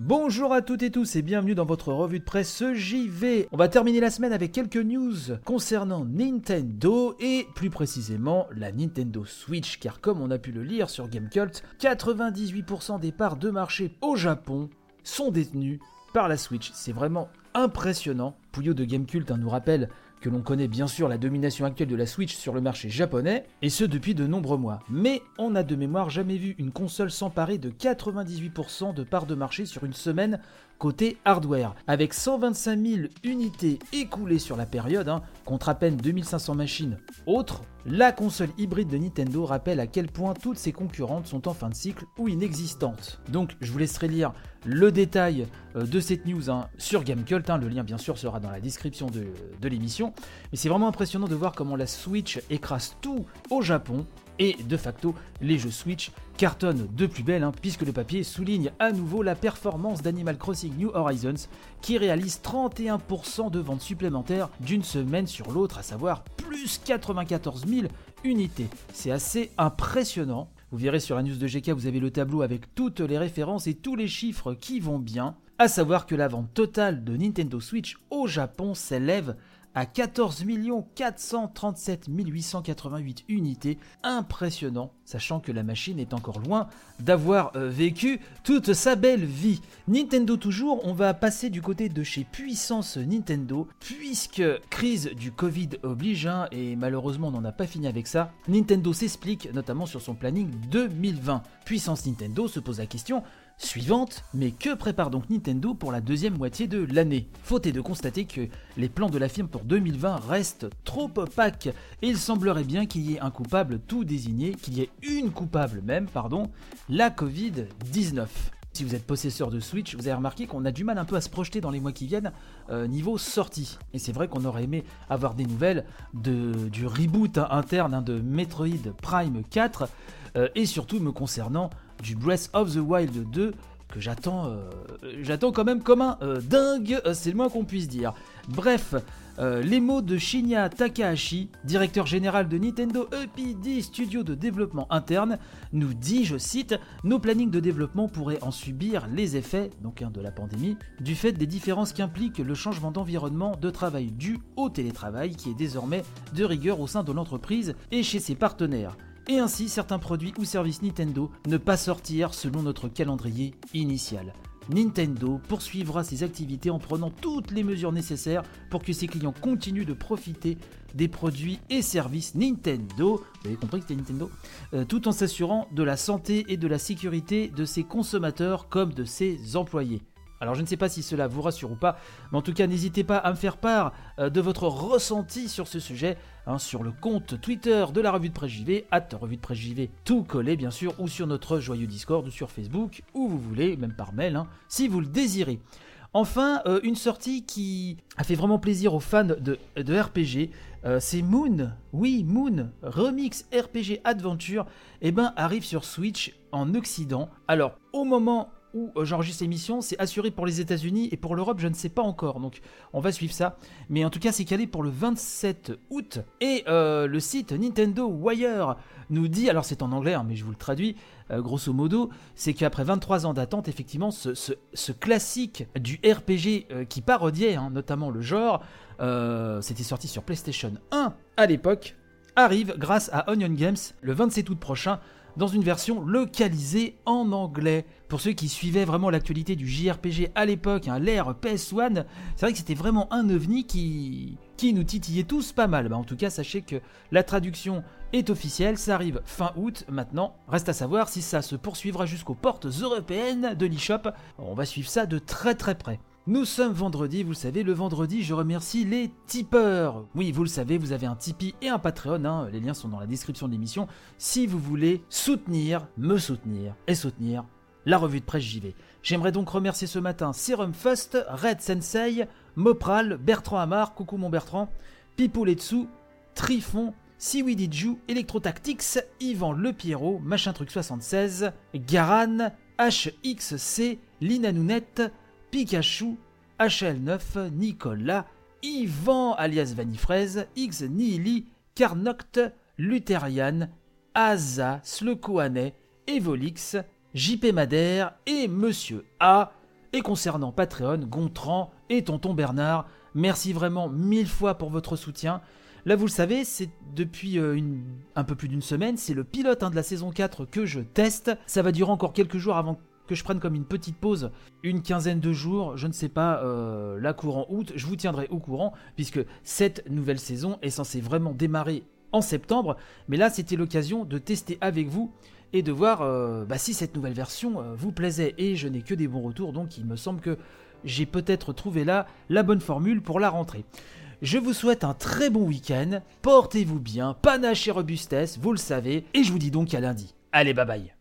Bonjour à toutes et tous et bienvenue dans votre revue de presse JV. On va terminer la semaine avec quelques news concernant Nintendo et plus précisément la Nintendo Switch car comme on a pu le lire sur Gamecult, 98% des parts de marché au Japon sont détenues par la Switch. C'est vraiment impressionnant. Pouillot de Gamecult hein, nous rappelle que l'on connaît bien sûr la domination actuelle de la Switch sur le marché japonais, et ce depuis de nombreux mois. Mais on n'a de mémoire jamais vu une console s'emparer de 98% de parts de marché sur une semaine côté hardware. Avec 125 000 unités écoulées sur la période, hein, contre à peine 2500 machines autres, la console hybride de Nintendo rappelle à quel point toutes ses concurrentes sont en fin de cycle ou inexistantes. Donc je vous laisserai lire le détail euh, de cette news hein, sur Gamecult, hein, le lien bien sûr sera dans la description de, de l'émission, mais c'est vraiment impressionnant de voir comment la Switch écrase tout au Japon, et de facto, les jeux Switch cartonnent de plus belle, hein, puisque le papier souligne à nouveau la performance d'Animal Crossing New Horizons, qui réalise 31% de ventes supplémentaires d'une semaine sur l'autre, à savoir plus 94 000 unités. C'est assez impressionnant. Vous verrez sur la news de GK, vous avez le tableau avec toutes les références et tous les chiffres qui vont bien. À savoir que la vente totale de Nintendo Switch au Japon s'élève à 14 437 888 unités. Impressionnant, sachant que la machine est encore loin d'avoir euh, vécu toute sa belle vie. Nintendo toujours, on va passer du côté de chez Puissance Nintendo, puisque crise du Covid oblige, hein, et malheureusement on n'en a pas fini avec ça. Nintendo s'explique notamment sur son planning 2020. Puissance Nintendo se pose la question suivante, mais que prépare donc Nintendo pour la deuxième moitié de l'année? Faute est de constater que les plans de la firme pour 2020 restent trop opaques et il semblerait bien qu'il y ait un coupable tout désigné, qu'il y ait une coupable même, pardon, la Covid-19. Si vous êtes possesseur de Switch, vous avez remarqué qu'on a du mal un peu à se projeter dans les mois qui viennent euh, niveau sortie. Et c'est vrai qu'on aurait aimé avoir des nouvelles du reboot interne hein, de Metroid Prime 4 euh, et surtout me concernant du Breath of the Wild 2 que j'attends euh, j'attends quand même comme un dingue, c'est le moins qu'on puisse dire. Bref, les mots de Shinya Takahashi, directeur général de Nintendo EPD Studio de développement interne, nous dit, je cite, nos plannings de développement pourraient en subir les effets, donc hein, de la pandémie, du fait des différences qu'implique le changement d'environnement de travail dû au télétravail qui est désormais de rigueur au sein de l'entreprise et chez ses partenaires et ainsi certains produits ou services Nintendo ne pas sortir selon notre calendrier initial. Nintendo poursuivra ses activités en prenant toutes les mesures nécessaires pour que ses clients continuent de profiter des produits et services Nintendo, vous avez compris que c'était Nintendo, euh, tout en s'assurant de la santé et de la sécurité de ses consommateurs comme de ses employés. Alors je ne sais pas si cela vous rassure ou pas, mais en tout cas n'hésitez pas à me faire part euh, de votre ressenti sur ce sujet hein, sur le compte Twitter de la revue de presse JV, at revue de presse tout collé bien sûr, ou sur notre joyeux Discord ou sur Facebook, où vous voulez, même par mail, hein, si vous le désirez. Enfin, euh, une sortie qui a fait vraiment plaisir aux fans de, RPG, euh, c'est Moon, oui Moon, Remix RPG Adventure, et eh ben arrive sur Switch en Occident. Alors, au moment où euh, j'enregistre l'émission, c'est assuré pour les États-Unis et pour l'Europe, je ne sais pas encore. Donc on va suivre ça. Mais en tout cas, c'est calé pour le 27 août. Et euh, le site Nintendo Wire nous dit, alors c'est en anglais, hein, mais je vous le traduis, euh, grosso modo, c'est qu'après 23 ans d'attente, effectivement, ce, classique du RPG qui parodiait hein, notamment le genre, c'était sorti sur PlayStation 1 à l'époque, arrive grâce à Onion Games le 27 août prochain dans une version localisée en anglais. Pour ceux qui suivaient vraiment l'actualité du JRPG à l'époque, hein, l'ère PS1, c'est vrai que c'était vraiment un ovni qui, qui nous titillait tous pas mal. Bah, en tout cas, sachez que la traduction est officielle, ça arrive fin août maintenant. Reste à savoir si ça se poursuivra jusqu'aux portes européennes de l'eShop. On va suivre ça de très très près. Nous sommes vendredi, vous le savez, le vendredi, je remercie les tipeurs. Oui, vous le savez, vous avez un Tipeee et un Patreon, hein, les liens sont dans la description de l'émission, si vous voulez soutenir, me soutenir et soutenir la revue de presse JV. J'aimerais donc remercier ce matin Serum Fust, Red Sensei, Mopral, Bertrand Amar, coucou mon Bertrand, Pipoletsu, Trifon, Siwidiju, Electrotactics, Yvan Le Pierrot, Machin Truc 76, Garan, HXC, Lina Nounette, Pikachu, HL9, Nicolas, Yvan alias Vanifraise, X Nihili, Carnoct, Lutherian, Aza, Slekoane, Evolix, JP Madère et Monsieur A. Et concernant Patreon, Gontran et Tonton Bernard, merci vraiment mille fois pour votre soutien. Là, vous le savez, c'est depuis euh, un peu plus d'une semaine, c'est le pilote hein, de la saison 4 que je teste. Ça va durer encore quelques jours avant que je prenne comme une petite pause, une quinzaine de jours, je ne sais pas, euh, la courant août, je vous tiendrai au courant, puisque cette nouvelle saison est censée vraiment démarrer en septembre, mais là c'était l'occasion de tester avec vous et de voir euh, bah, si cette nouvelle version euh, vous plaisait, et je n'ai que des bons retours, donc il me semble que j'ai peut-être trouvé là la bonne formule pour la rentrée. Je vous souhaite un très bon week-end, portez-vous bien, panache et robustesse, vous le savez, et je vous dis donc à lundi. Allez, bye bye